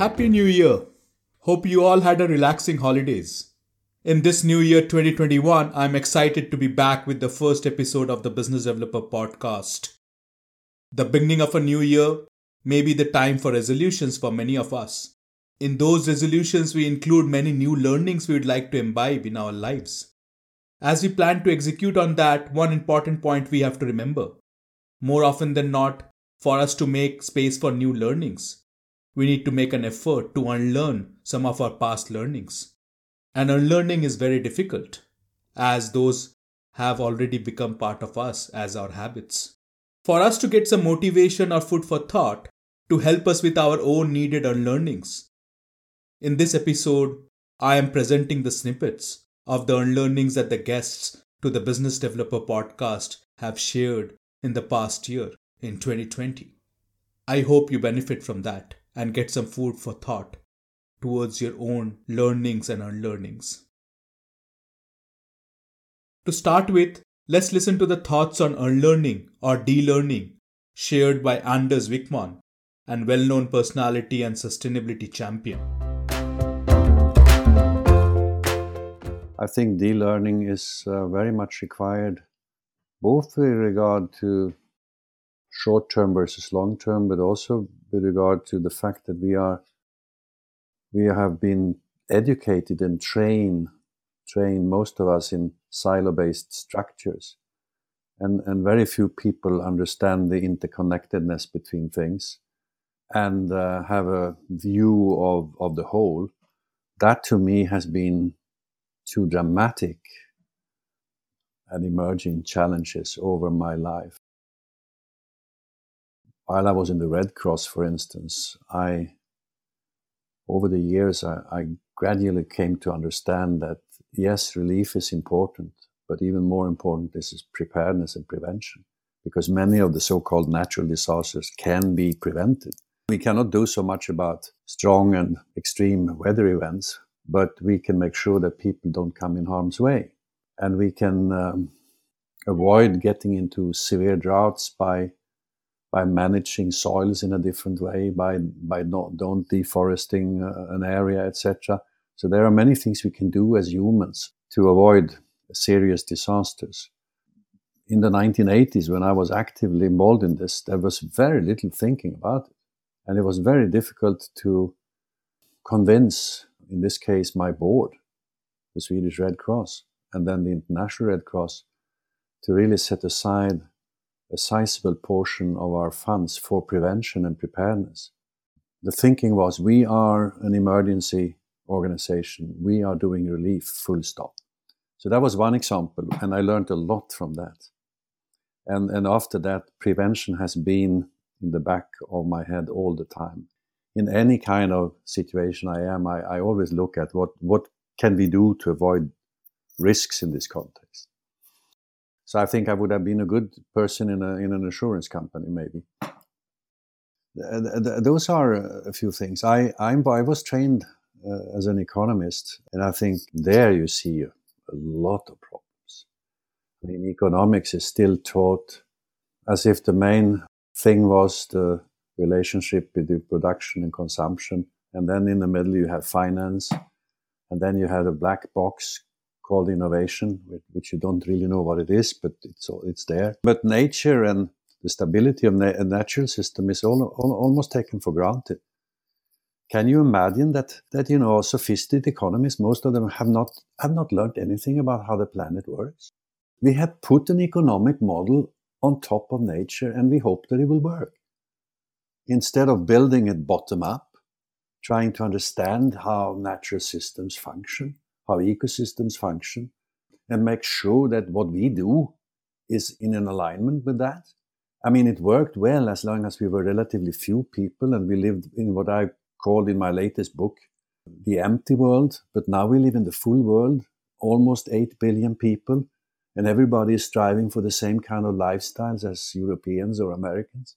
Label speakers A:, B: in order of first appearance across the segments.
A: Happy New Year! Hope you all had a relaxing holidays. In this new year 2021, I'm excited to be back with the first episode of the Business Developer Podcast. The beginning of a new year may be the time for resolutions for many of us. In those resolutions, we include many new learnings we would like to imbibe in our lives. As we plan to execute on that, one important point we have to remember more often than not, for us to make space for new learnings, we need to make an effort to unlearn some of our past learnings. And unlearning is very difficult, as those have already become part of us as our habits. For us to get some motivation or food for thought to help us with our own needed unlearnings. In this episode, I am presenting the snippets of the unlearnings that the guests to the Business Developer podcast have shared in the past year in 2020. I hope you benefit from that and get some food for thought towards your own learnings and unlearnings. To start with, let's listen to the thoughts on unlearning or de-learning shared by Anders Wijkman, and well-known personality and sustainability champion.
B: I think de-learning is uh, very much required, both with regard to short-term versus long-term, but also with regard to the fact that we are we have been educated and trained trained most of us in silo-based structures. And and very few people understand the interconnectedness between things and uh, have a view of of the whole. That to me has been too dramatic and emerging challenges over my life while I was in the Red Cross, for instance, I, over the years, I, I gradually came to understand that yes, relief is important, but even more important is preparedness and prevention, because many of the so-called natural disasters can be prevented. We cannot do so much about strong and extreme weather events, but we can make sure that people don't come in harm's way. And we can um, avoid getting into severe droughts by by managing soils in a different way, by by not don't deforesting uh, an area, etc. So there are many things we can do as humans to avoid serious disasters. In the 1980s, when I was actively involved in this, there was very little thinking about it, and it was very difficult to convince, in this case, my board, the Swedish Red Cross, and then the International Red Cross, to really set aside a sizable portion of our funds for prevention and preparedness. The thinking was we are an emergency organization, we are doing relief, full stop. So that was one example, and I learned a lot from that. And, and after that, prevention has been in the back of my head all the time. In any kind of situation I am, I, I always look at what, what can we do to avoid risks in this context. So I think I would have been a good person in, a, in an insurance company, maybe. Those are a few things. I, I'm, I was trained uh, as an economist, and I think there you see a lot of problems. I mean, economics is still taught as if the main thing was the relationship between production and consumption. And then in the middle, you have finance. And then you have a black box called innovation, which you don't really know what it is, but it's it's there. But nature and the stability of a natural system is all, all, almost taken for granted. Can you imagine that that you know sophisticated economists, most of them have not have not learned anything about how the planet works? We have put an economic model on top of nature, and we hope that it will work. Instead of building it bottom up, trying to understand how natural systems function, how ecosystems function and make sure that what we do is in an alignment with that. I mean, it worked well as long as we were relatively few people and we lived in what I called in my latest book the empty world. But now we live in the full world, almost 8 billion people, and everybody is striving for the same kind of lifestyles as Europeans or Americans.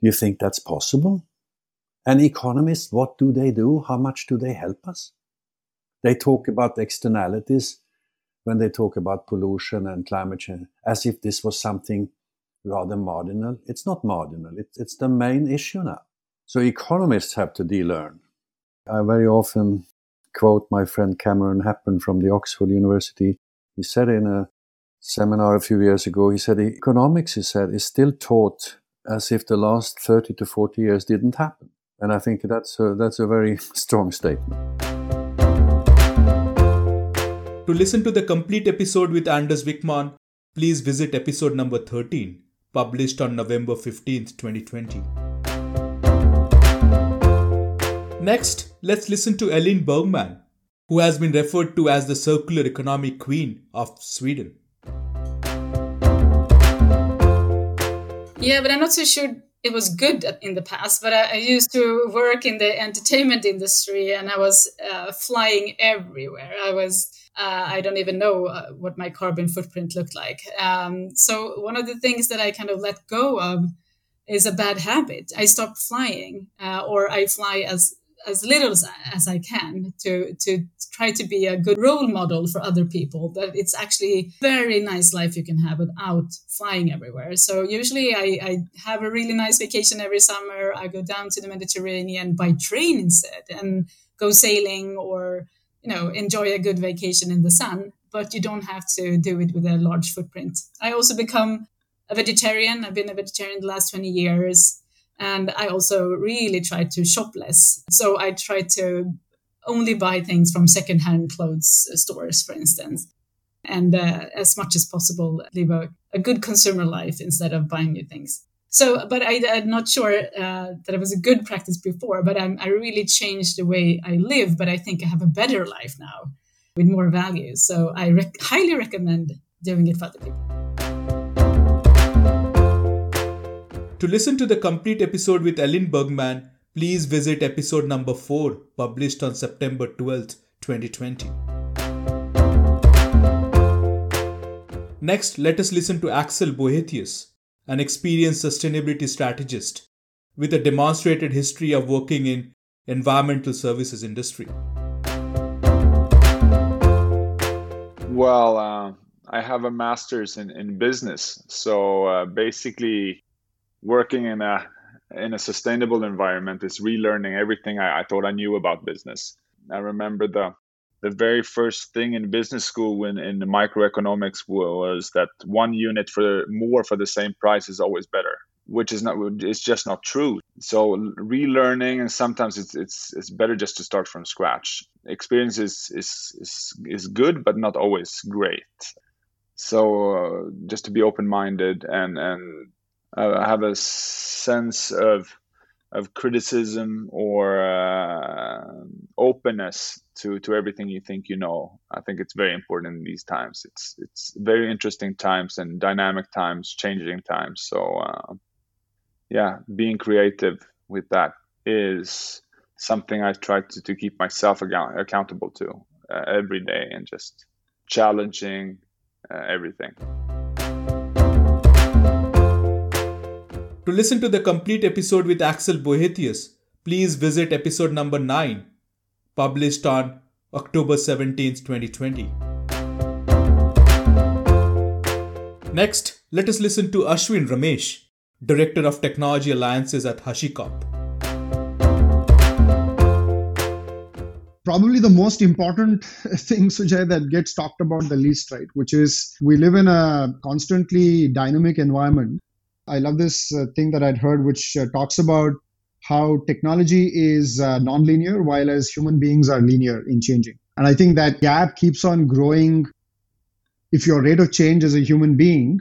B: Do you think that's possible? And economists, what do they do? How much do they help us? They talk about externalities when they talk about pollution and climate change as if this was something rather marginal. It's not marginal. It's, it's the main issue now. So economists have to de-learn. I very often quote my friend Cameron Hepburn from the Oxford University. He said in a seminar a few years ago, he said economics, he said, is still taught as if the last 30 to 40 years didn't happen. And I think that's a, that's a very strong statement.
A: To listen to the complete episode with Anders Wijkman, please visit episode number 13, published on November 15th, 2020. Next, let's listen to Elin Bergman, who has been referred to as the circular economy queen of Sweden.
C: Yeah, but I'm not so sure it was good in the past. But I, I used to work in the entertainment industry, and I was uh, flying everywhere. I was uh, I don't even know uh, what my carbon footprint looked like. Um, so one of the things that I kind of let go of is a bad habit. I stopped flying, uh, or I fly as as little as, as I can to to try to be a good role model for other people. That it's actually very nice life you can have without flying everywhere. So usually I, I have a really nice vacation every summer. I go down to the Mediterranean by train instead and go sailing or you know enjoy a good vacation in the sun. But you don't have to do it with a large footprint. I also become a vegetarian. I've been a vegetarian the last 20 years. And I also really try to shop less. So I try to only buy things from secondhand clothes stores, for instance, and uh, as much as possible live a, a, good consumer life instead of buying new things. So, but I, am not sure uh, that it was a good practice before, but I'm, I really changed the way I live. But I think I have a better life now with more values. So I rec- highly recommend doing it for other people.
A: To listen to the complete episode with Elin Bergman, please visit episode number 4, published on September 12th, 2020. Next, let us listen to Axel Boethius, an experienced sustainability strategist with a demonstrated history of working in environmental services industry.
D: Well, uh, I have a master's in, in business. So uh, basically, working in a in a sustainable environment is relearning everything I, I thought I knew about business. I remember the the very first thing in business school when in microeconomics was that one unit for more for the same price is always better which is not it's just not true. So relearning and sometimes it's it's it's better just to start from scratch. Experience is is is, is good but not always great. So uh, just to be open minded and and uh, have a sense of of criticism or uh, openness to to everything you think you know. I think it's very important in these times. It's it's very interesting times and dynamic times, changing times. So uh, yeah, being creative with that is something I try to, to keep myself account- accountable to uh, every day and just challenging uh, everything.
A: To listen to the complete episode with Axel Boethius, please visit episode number 9, published on October 17, 2020. Next, let us listen to Asvin Ramesh, Director of Technology Alliances at HashiCorp.
E: Probably the most important thing, Sujay, that gets talked about the least, right? Which is we live in a constantly dynamic environment I love this uh, thing that I'd heard, which uh, talks about how technology is uh, nonlinear, while as human beings are linear in changing. And I think that gap keeps on growing. If your rate of change as a human being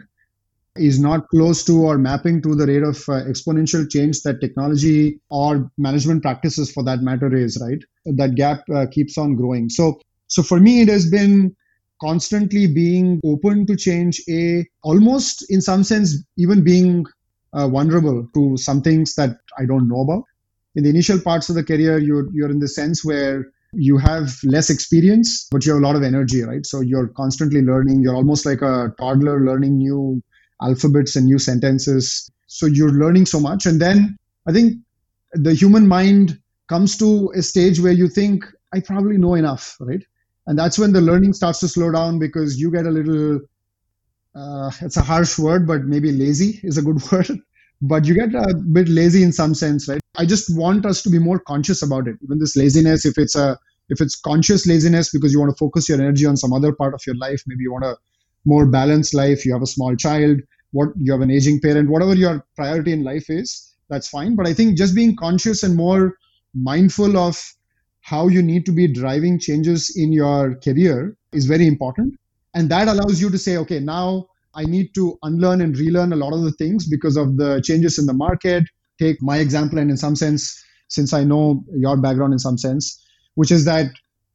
E: is not close to or mapping to the rate of uh, exponential change that technology or management practices for that matter is right that gap uh, keeps on growing so so for me it has been constantly being open to change a almost in some sense even being uh, vulnerable to some things that i don't know about. In the initial parts of the career you're you're in the sense where you have less experience but you have a lot of energy right? So you're constantly learning. You're almost like a toddler learning new alphabets and new sentences. So you're learning so much. And then i think the human mind comes to a stage where you think i probably know enough right and that's when the learning starts to slow down because you get a little uh, it's a harsh word but maybe lazy is a good word but you get a bit lazy in some sense, right? I just want us to be more conscious about it. Even this laziness, if it's a if it's conscious laziness because you want to focus your energy on some other part of your life, maybe you want a more balanced life, you have a small child, what you have an aging parent, whatever your priority in life is, that's fine. But I think just being conscious and more mindful of how you need to be driving changes in your career is very important. And that allows you to say, okay, now I need to unlearn and relearn a lot of the things because of the changes in the market. Take my example, and in some sense, since I know your background in some sense, which is that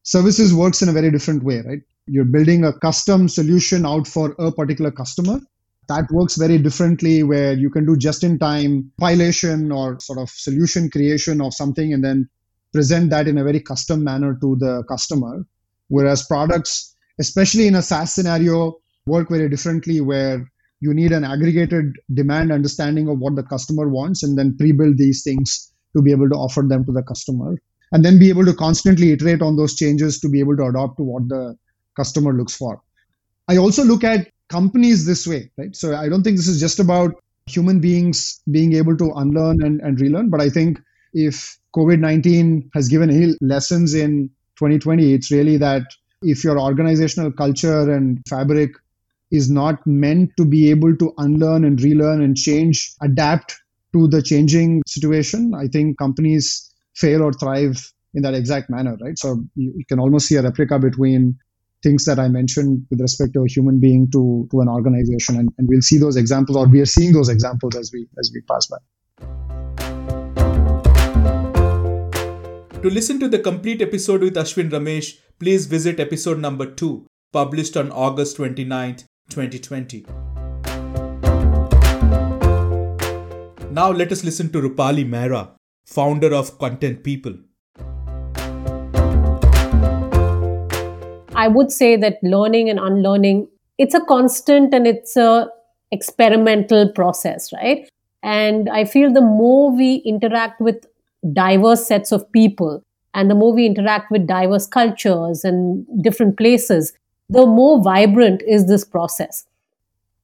E: services works in a very different way, right? You're building a custom solution out for a particular customer. That works very differently where you can do just in time pilation or sort of solution creation of something and then present that in a very custom manner to the customer. Whereas products, especially in a SaaS scenario, work very differently where you need an aggregated demand understanding of what the customer wants and then pre-build these things to be able to offer them to the customer and then be able to constantly iterate on those changes to be able to adopt to what the customer looks for. I also look at companies this way, right? So I don't think this is just about human beings being able to unlearn and, and relearn, but I think if COVID 19 has given any lessons in 2020, it's really that if your organizational culture and fabric is not meant to be able to unlearn and relearn and change, adapt to the changing situation, I think companies fail or thrive in that exact manner, right? So you, can almost see a replica between things that I mentioned with respect to a human being to, to an organization. And, and we'll see those examples, or we are seeing those examples as we as we pass by.
A: To listen to the complete episode with Asvin Ramesh, please visit episode number 2, published on August 29th, 2020. Now let us listen to Rupali Mehra, founder of Content People.
F: I would say that learning and unlearning, it's a constant and it's a experimental process, right? And I feel the more we interact with diverse sets of people and the more we interact with diverse cultures and different places, the more vibrant is this process.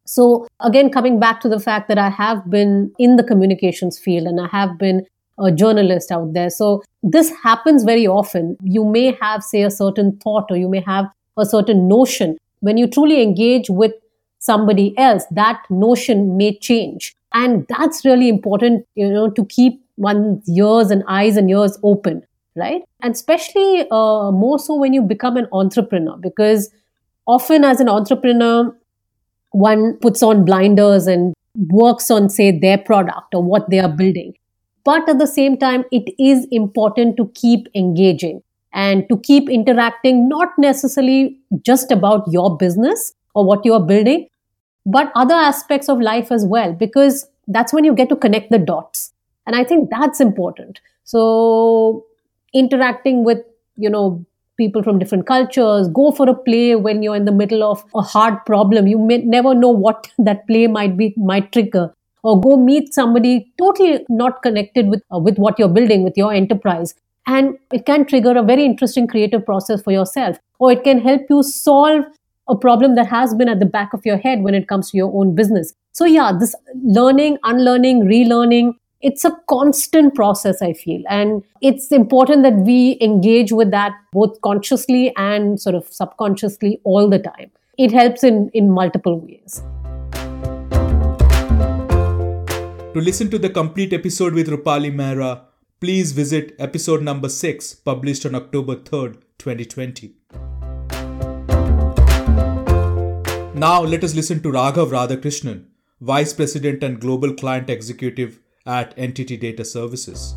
F: So again, coming back to the fact that I have been in the communications field and I have been a journalist out there. So this happens very often. You may have, say, a certain thought or you may have a certain notion. When you truly engage with somebody else, that notion may change. And that's really important, you know, to keep one's ears and eyes and ears open, right? And especially uh, more so when you become an entrepreneur, because often as an entrepreneur, one puts on blinders and works on, say, their product or what they are building. But at the same time, it is important to keep engaging and to keep interacting, not necessarily just about your business or what you are building, but other aspects of life as well, because that's when you get to connect the dots. And I think that's important. So interacting with, you know, people from different cultures, go for a play when you're in the middle of a hard problem. You may never know what that play might be, might trigger or go meet somebody totally not connected with uh, with what you're building with your enterprise and it can trigger a very interesting creative process for yourself or it can help you solve a problem that has been at the back of your head when it comes to your own business. So yeah this learning unlearning relearning it's a constant process i feel. And it's important that we engage with that both consciously and sort of subconsciously all the time. It helps in in multiple ways.
A: To listen to the complete episode with Rupali Mehra, please visit episode number 6, published on October 3rd, 2020. Now let us listen to Raghav Radhakrishnan, Vice President and Global Client Executive at NTT Data Services.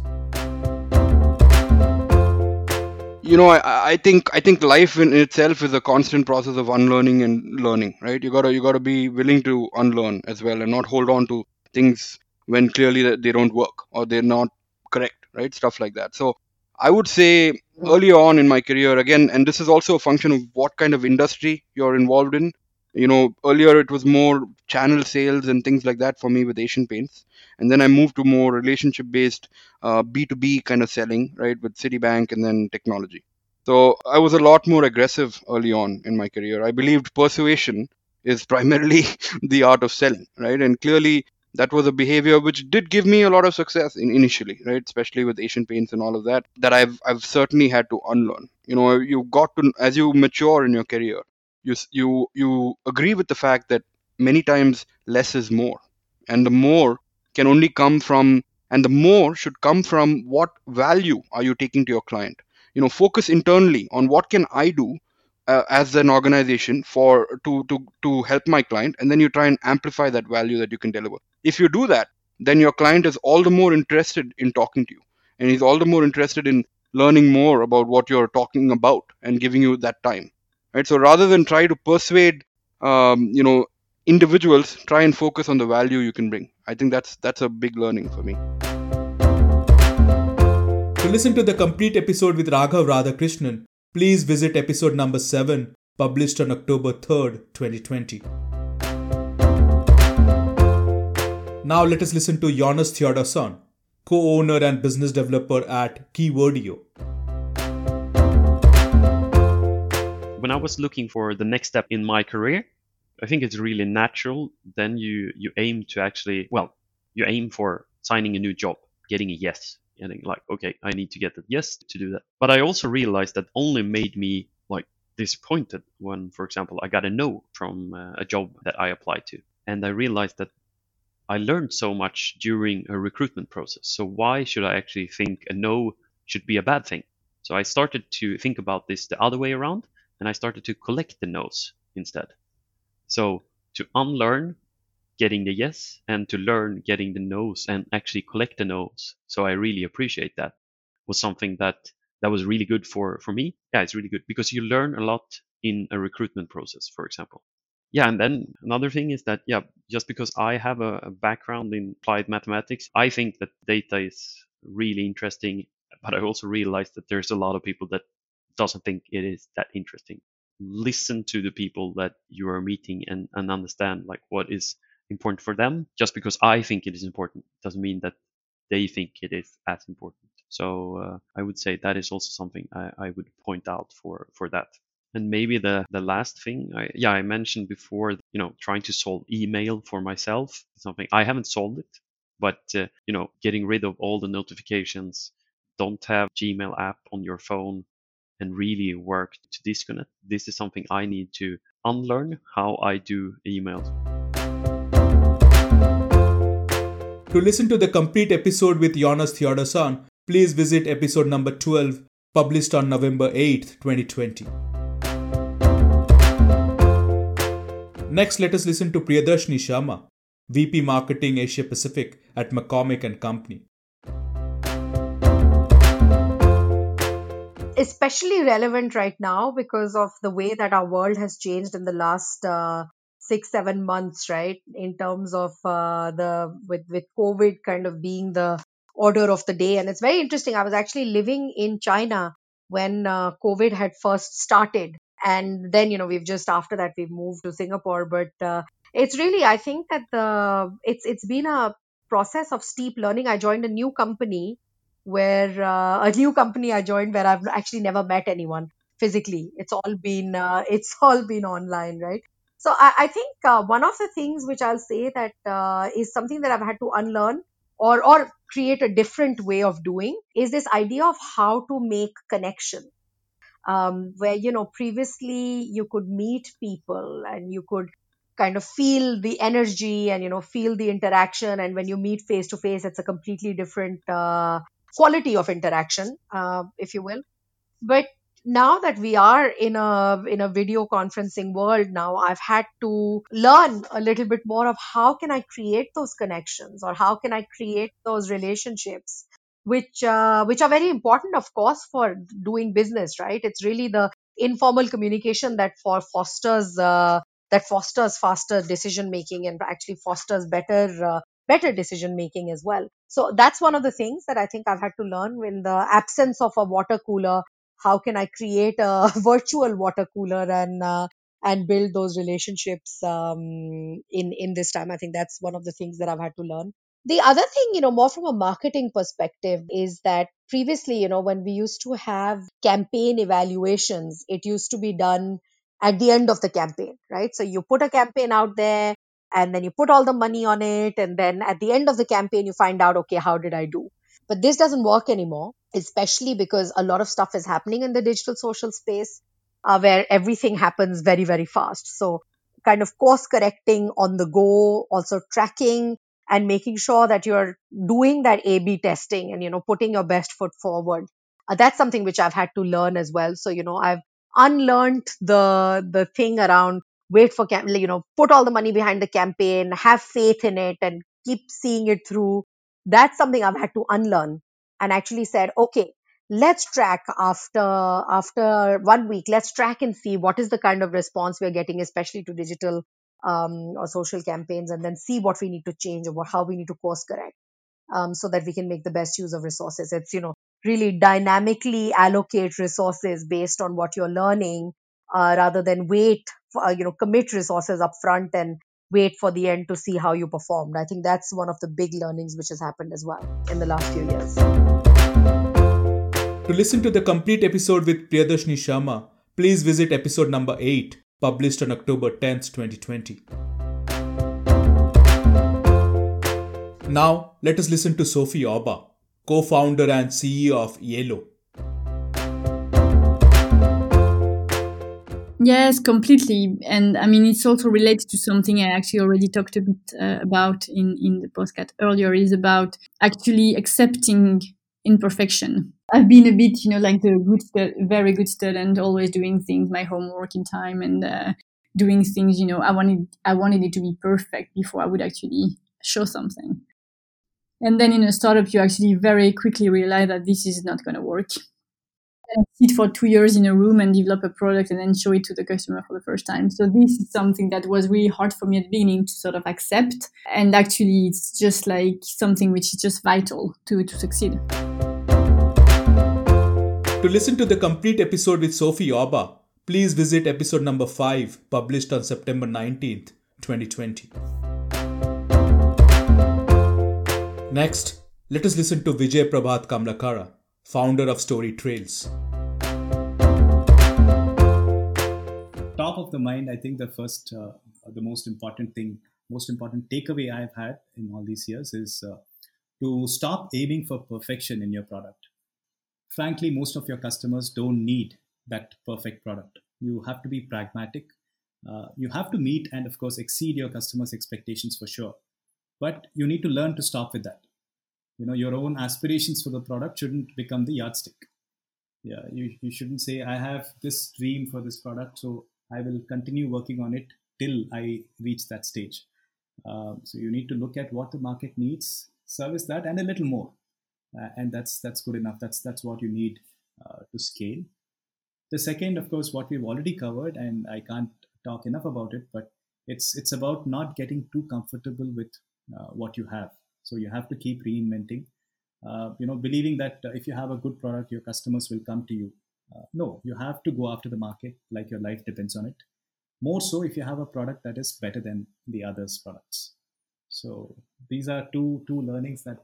G: You know, I, I think I think life in itself is a constant process of unlearning and learning, right? You gotta you gotta be willing to unlearn as well and not hold on to things when clearly they don't work or they're not correct, right? Stuff like that. So I would say earlier on in my career, again, and this is also a function of what kind of industry you're involved in. You know, earlier it was more channel sales and things like that for me with Asian Paints. And then I moved to more relationship based uh, B2B kind of selling, right, with Citibank and then technology. So I was a lot more aggressive early on in my career. I believed persuasion is primarily the art of selling, right? And clearly, that was a behavior which did give me a lot of success in, initially right especially with asian paints and all of that that i've i've certainly had to unlearn you know you've got to as you mature in your career you you you agree with the fact that many times less is more. And the more can only come from and the more should come from what value are you taking to your client. You know focus internally on what can i do uh, as an organization for to to to help my client and then you try and amplify that value that you can deliver. If you do that then your client is all the more interested in talking to you and he's all the more interested in learning more about what you're talking about and giving you that time right? So rather than try to persuade um, you know individuals try and focus on the value you can bring. I think that's that's a big learning for me.
A: To listen to the complete episode with raghav radhakrishnan please visit episode number 7 published on october 3rd 2020 now let us listen to jonas theodorsson co-owner and business developer at keywordio
H: when I was looking for the next step in my career, I think it's really natural. Then you you aim to actually well, you aim for signing a new job, getting a yes, getting like okay, I need to get a yes to do that. But I also realized that only made me like disappointed when, for example, I got a no from uh, a job that I applied to, and I realized that I learned so much during a recruitment process. So why should I actually think a no should be a bad thing? So I started to think about this the other way around and I started to collect the no's instead. So to unlearn getting the yes and to learn getting the no's and actually collect the no's. So I really appreciate that was something that that was really good for for me. Yeah, it's really good because you learn a lot in a recruitment process, for example. Yeah, and then another thing is that yeah, just because I have a, a background in applied mathematics, I think that data is really interesting. But I also realized that there's a lot of people that doesn't think it is that interesting. Listen to the people that you are meeting and, and understand like what is important for them. Just because I think it is important doesn't mean that they think it is as important. So uh, I would say that is also something I, I would point out for for that. And maybe the the last thing, I, yeah, I mentioned before, you know, trying to solve email for myself, something I haven't solved it, but uh, you know, getting rid of all the notifications, don't have Gmail app on your phone, and really work to disconnect. This is something I need to unlearn how I do emails.
A: To listen to the complete episode with Jonas Theodorsson, please visit episode number 12, published on November 8th, 2020. Next, let us listen to Priyadarshini Sharma, VP Marketing Asia Pacific at McCormick and Company.
I: Especially relevant right now because of the way that our world has changed in the last uh, six seven months right? In terms of uh, the with with covid kind of being the order of the day. And it's very interesting. I was actually living in china when uh, covid had first started. And then you know we've just after that we've moved to singapore. But uh, it's really i think that the it's it's been a process of steep learning. I joined a new company where uh, a new company I joined where I've actually never met anyone physically. It's all been uh, it's all been online, right? So I, I think uh, one of the things which I'll say that uh, is something that I've had to unlearn or or create a different way of doing is this idea of how to make connection. Um, where you know previously you could meet people and you could kind of feel the energy and you know feel the interaction and when you meet face to face it's a completely different uh, quality of interaction, uh, if you will. But now that we are in a in a video conferencing world now i've had to learn a little bit more of how can i create those connections or how can i create those relationships which uh, which are very important of course for doing business right it's really the informal communication that for fosters uh, that fosters faster decision making and actually fosters better uh, better decision making as well. So that's one of the things that I think I've had to learn in the absence of a water cooler. How can I create a virtual water cooler and uh, and build those relationships um, in in this time? I think that's one of the things that I've had to learn. The other thing, you know, more from a marketing perspective, is that previously, you know, when we used to have campaign evaluations, it used to be done at the end of the campaign, right? So you put a campaign out there, and then you put all the money on it and then at the end of the campaign you find out okay how did i do? But this doesn't work anymore especially because a lot of stuff is happening in the digital social space uh, where everything happens very very fast. So kind of course correcting on the go also tracking and making sure that you're doing that a b testing and you know putting your best foot forward. Uh, that's something which i've had to learn as well. So you know i've unlearned the the thing around wait for cam- you know put all the money behind the campaign have faith in it and keep seeing it through. That's something i've had to unlearn and actually said okay let's track after after one week. Let's track and see what is the kind of response we're getting especially to digital um, or social campaigns and then see what we need to change or how we need to course correct um, so that we can make the best use of resources. It's you know really dynamically allocate resources based on what you're learning uh, rather than wait uh, you know commit resources up front and wait for the end to see how you performed i think that's one of the big learnings which has happened as well in the last few years
A: to listen to the complete episode with Priyadarshini Sharma, please visit episode number 8, published on October 10th, 2020. Now, let us listen to Sophie Aubard, co founder and CEO of yayloh.
J: Yes, completely. And I mean, it's also related to something I actually already talked a bit uh, about in, in the postcard earlier is about actually accepting imperfection. I've been a bit, you know, like the good, stu- very good student, always doing things, my homework in time and uh, doing things, you know, I wanted, I wanted it to be perfect before I would actually show something. And then in a startup, you actually very quickly realize that this is not going to work. And sit for two years in a room and develop a product and then show it to the customer for the first time. So this is something that was really hard for me at the beginning to sort of accept. And actually, it's just like something which is just vital to, to succeed.
A: To listen to the complete episode with Sophie Aubard, please visit episode number 5, published on September 19th, 2020. Next, let us listen to Vijay Prabhat Kamlakara, founder of Story Trails.
K: Top of the mind, I think the first, uh, the most important thing, most important takeaway I've had in all these years is uh, to stop aiming for perfection in your product. Frankly, most of your customers don't need that perfect product. You have to be pragmatic. Uh, you have to meet and, of course, exceed your customers' expectations for sure but you need to learn to stop with that you know your own aspirations for the product shouldn't become the yardstick. Yeah you, you shouldn't say i have this dream for this product so i will continue working on it till i reach that stage. Uh, so you need to look at what the market needs service that and a little more. Uh, and that's that's good enough. That's that's what you need uh, to scale. The second of course what we've already covered and i can't talk enough about it but it's it's about not getting too comfortable with uh, what you have. So you have to keep reinventing. Uh, you know, believing that uh, if you have a good product, your customers will come to you. no, you have to go after the market like your life depends on it. More so if you have a product that is better than the others' products. So these are two two learnings that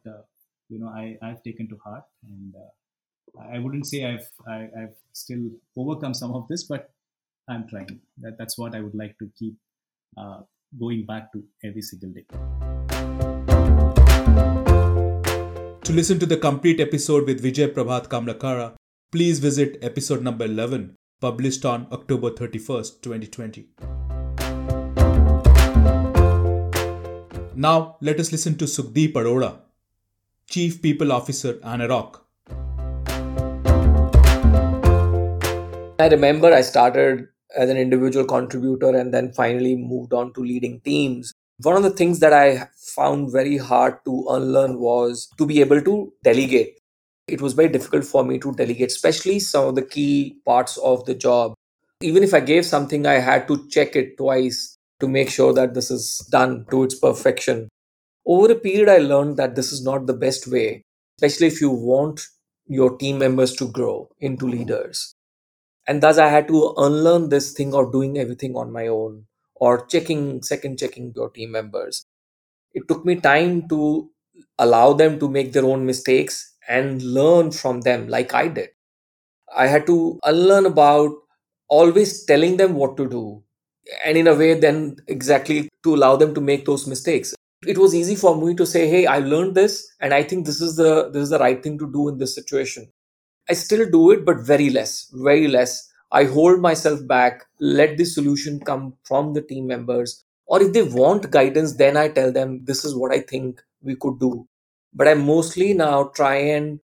K: you know I, I've taken to heart and I wouldn't say I've I, have i have still overcome some of this, but I'm trying. That that's what I would like to keep uh, going back to every single day.
A: To listen to the complete episode with Vijay Prabhat Kamlakara, please visit episode number 11, published on October 31st, 2020. Now, let us listen to Sukhdeep Arora, Chief People Officer, Anarock.
L: I remember I started as an individual contributor and then finally moved on to leading teams one of the things that I found very hard to unlearn was to be able to delegate. It was very difficult for me to delegate, especially some of the key parts of the job. Even if I gave something, I had to check it twice to make sure that this is done to its perfection. Over a period, I learned that this is not the best way, especially if you want your team members to grow into leaders. And thus, I had to unlearn this thing of doing everything on my own or checking second checking your team members. It took me time to allow them to make their own mistakes and learn from them like i did. I had to unlearn about always telling them what to do and in a way then exactly to allow them to make those mistakes. It was easy for me to say hey i learned this and i think this is the this is the right thing to do in this situation. I still do it but very less very less i hold myself back let the solution come from the team members or if they want guidance then i tell them this is what i think we could do. But i mostly now try and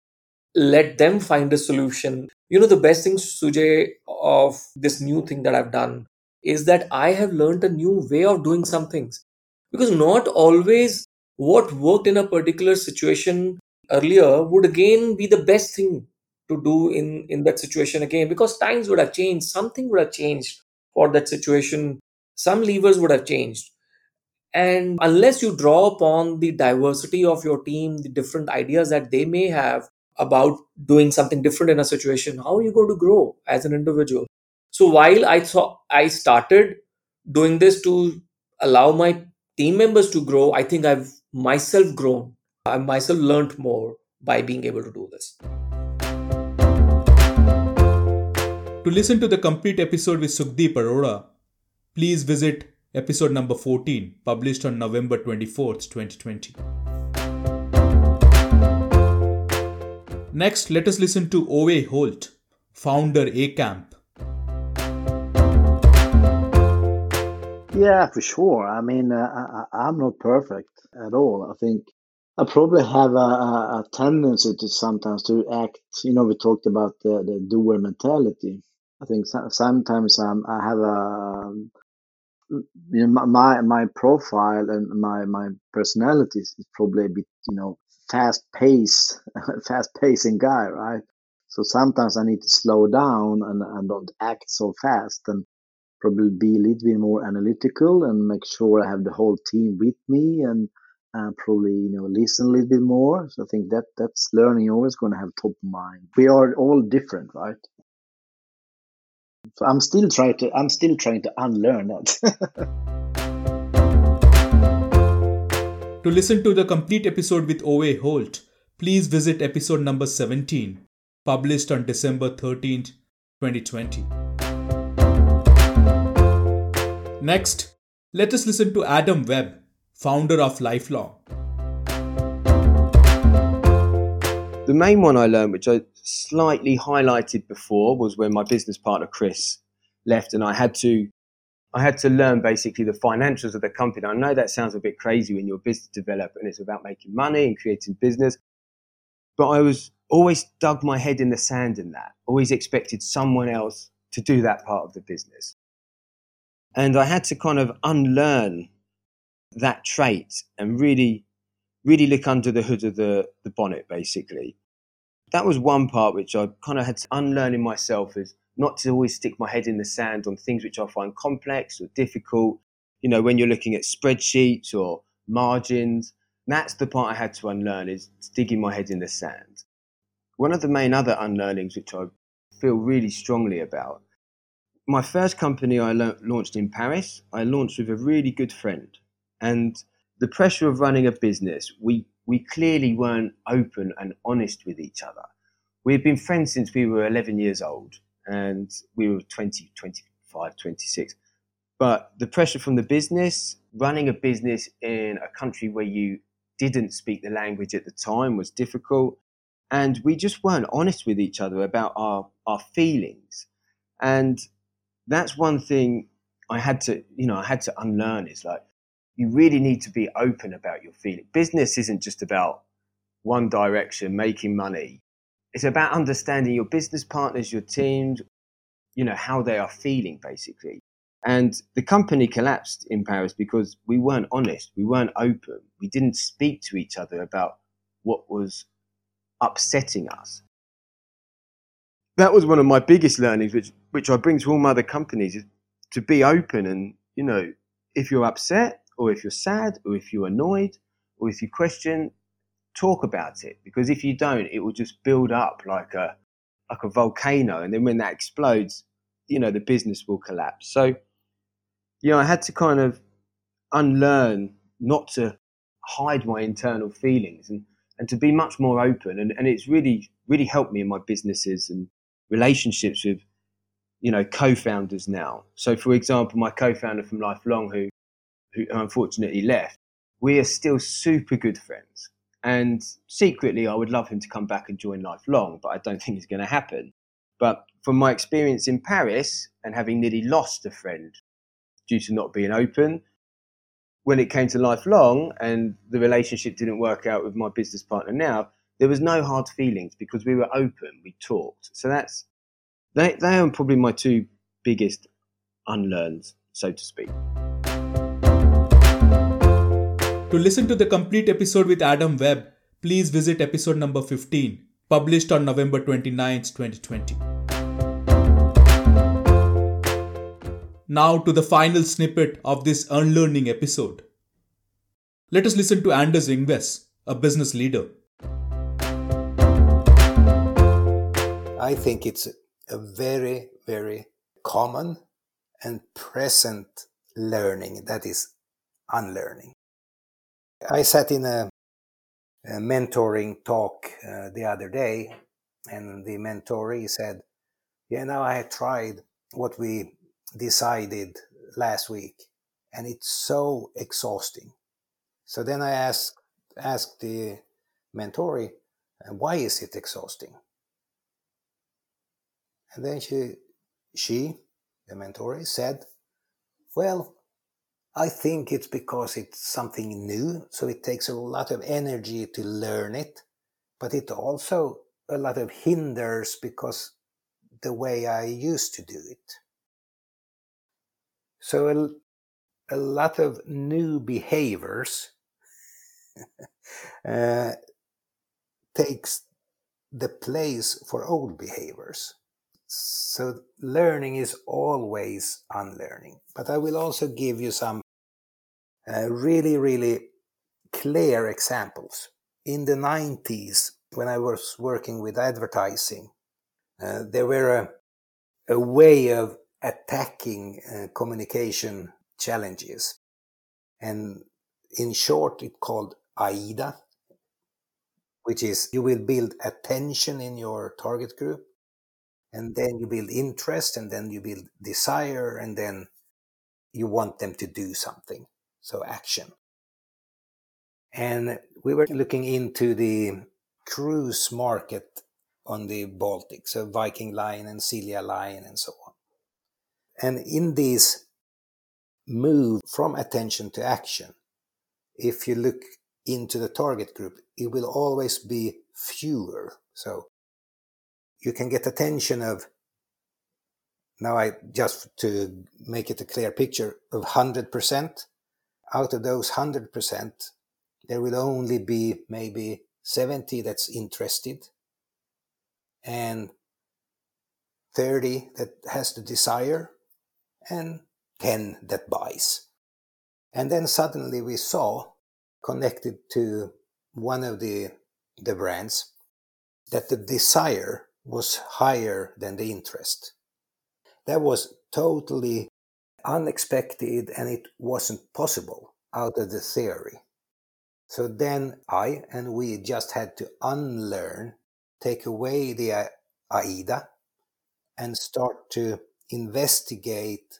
L: let them find a solution. You know the best thing sujay of this new thing that i've done is that i have learned a new way of doing some things. Because not always what worked in a particular situation earlier would again be the best thing to do in in that situation again because times would have changed something would have changed for that situation some levers would have changed and unless you draw upon the diversity of your team the different ideas that they may have about doing something different in a situation how are you going to grow as an individual so while i thought i started doing this to allow my team members to grow, I think I've myself grown. I've myself learned more by being able to do this.
A: To listen to the complete episode with Sukhdeep Arora, please visit episode number 14, published on November 24th, 2020. Next, let us listen to Ove Holt, founder ACAMP,
M: Yeah, for sure. I mean, uh, I, I'm not perfect at all. I think I probably have a, a, tendency to sometimes to act. You know, we talked about the, the doer mentality. I think sometimes I'm, I have a you know my my profile and my my personality is probably a bit you know fast pace fast pacing guy right so sometimes i need to slow down and, and don't act so fast and probably be a little bit more analytical and make sure I have the whole team with me and uh, probably you know listen a little bit more. So I think that that's learning always going to have top mind. We are all different, right? So I'm still trying to I'm still trying to unlearn that.
A: to listen to the complete episode with Ove Holt, please visit episode number 17, published on December 13th, 2020. Next, let us listen to Adam Webb, founder of Lifelong.
N: The main one I learned, which I slightly highlighted before, was when my business partner Chris left, and I had to, I had to learn basically the financials of the company. I know that sounds a bit crazy when you're a business developer and it's about making money and creating business, but I was always dug my head in the sand in that. Always expected someone else to do that part of the business. And I had to kind of unlearn that trait and really, really look under the hood of the, the bonnet, basically. That was one part which I kind of had to unlearn in myself is not to always stick my head in the sand on things which I find complex or difficult. You know, when you're looking at spreadsheets or margins, that's the part I had to unlearn is digging my head in the sand. One of the main other unlearnings, which I feel really strongly about, my first company I la- launched in Paris, I launched with a really good friend. And the pressure of running a business, we, we clearly weren't open and honest with each other. We had been friends since we were 11 years old and we were 20, 25, 26. But the pressure from the business, running a business in a country where you didn't speak the language at the time was difficult. And we just weren't honest with each other about our, our feelings. And that's one thing I had to, you know, I had to unlearn is like, you really need to be open about your feeling. Business isn't just about one direction, making money. It's about understanding your business partners, your teams, you know, how they are feeling basically. And the company collapsed in Paris because we weren't honest. We weren't open. We didn't speak to each other about what was upsetting us that was one of my biggest learnings, which which I bring to all my other companies, is to be open and you know, if you're upset or if you're sad or if you're annoyed or if you question, talk about it because if you don't, it will just build up like a like a volcano, and then when that explodes, you know, the business will collapse. So, you know, I had to kind of unlearn not to hide my internal feelings and and to be much more open and, and it's really really helped me in my businesses and relationships with you know, co-founders now. So, for example, my co-founder from Lifelong, who who unfortunately left, we are still super good friends. And secretly, I would love him to come back and join Lifelong, but I don't think it's going to happen. But from my experience in Paris and having nearly lost a friend due to not being open, when it came to Lifelong and the relationship didn't work out with my business partner now, there was no hard feelings because we were open, we talked. So that's they, they are probably my two biggest unlearns, so to speak.
A: To listen to the complete episode with Adam Webb, please visit episode number 15, published on November 29th, 2020. Now to the final snippet of this unlearning episode. Let us listen to Anders Ingves, a business leader.
O: I think it's a very, very common and present learning that is unlearning. I sat in a, a mentoring talk uh, the other day, and the mentoree said, Yeah, now I tried what we decided last week, and it's so exhausting. So then I asked, asked the mentoree, Why is it exhausting? And then she, she, the mentoree, said, Well, I think it's because it's something new, so it takes a lot of energy to learn it, but it also a lot of hinders because the way I used to do it. So a, a lot of new behaviors uh, takes the place for old behaviors. So learning is always unlearning. But I will also give you some uh, really, really clear examples. In the 90s, when I was working with advertising, uh, there were a, a, way of attacking uh, communication challenges. And in short, it called AIDA, which is you will build attention in your target group, and then you build interest, and then you build desire, and then you want them to do something so action. And we were looking into the cruise market on the Baltic, so Viking Line and Silja Line and so on. And in this move from attention to action, if you look into the target group, it will always be fewer. So you can get attention of now I just to make it a clear picture of 100% out of those 100%, there will only be maybe 70 that's interested and 30 that has the desire and 10 that buys. And then suddenly we saw connected to one of the, the brands that the desire was higher than the interest. That was totally unexpected and it wasn't possible out of the theory. So then I and we just had to unlearn, take away the AIDA, and start to investigate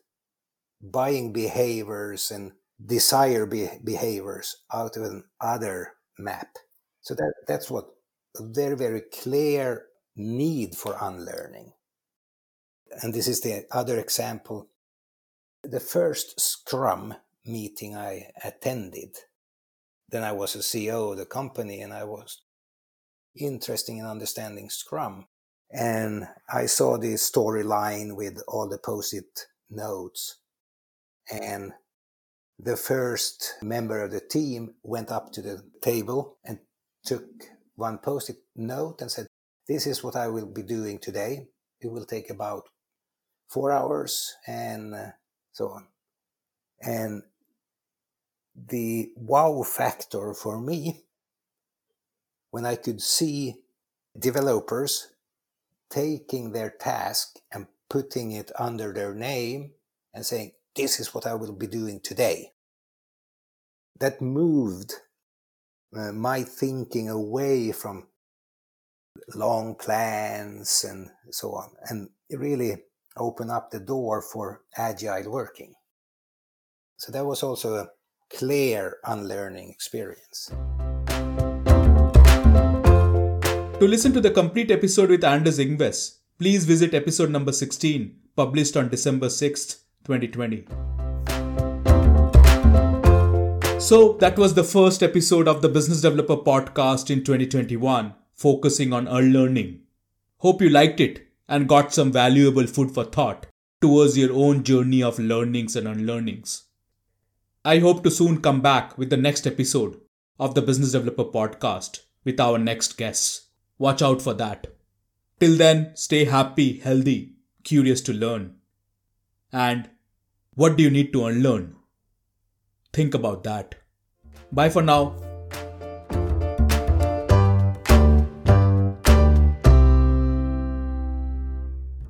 O: buying behaviors and desire be- behaviors out of another map. So that, that's what a very, very clear need for unlearning. And this is the other example the first Scrum meeting I attended, then I was a CEO of the company and I was interested in understanding Scrum. And I saw the storyline with all the post it notes. And the first member of the team went up to the table and took one post it note and said, This is what I will be doing today. It will take about four hours and uh, so on. And the wow factor for me, when I could see developers taking their task and putting it under their name and saying, This is what I will be doing today. That moved uh, my thinking away from long plans and so on, and really open up the door for agile working. So that was also a clear unlearning experience.
A: To listen to the complete episode with Anders Ingves, please visit episode number 16, published on December 6th, 2020. So, that was the first episode of the Business Developer Podcast in 2021, focusing on unlearning. Hope you liked it and got some valuable food for thought towards your own journey of learnings and unlearnings. I hope to soon come back with the next episode of the Business Developer Podcast with our next guests. Watch out for that. Till then, stay happy, healthy, curious to learn. And what do you need to unlearn? Think about that. Bye for now.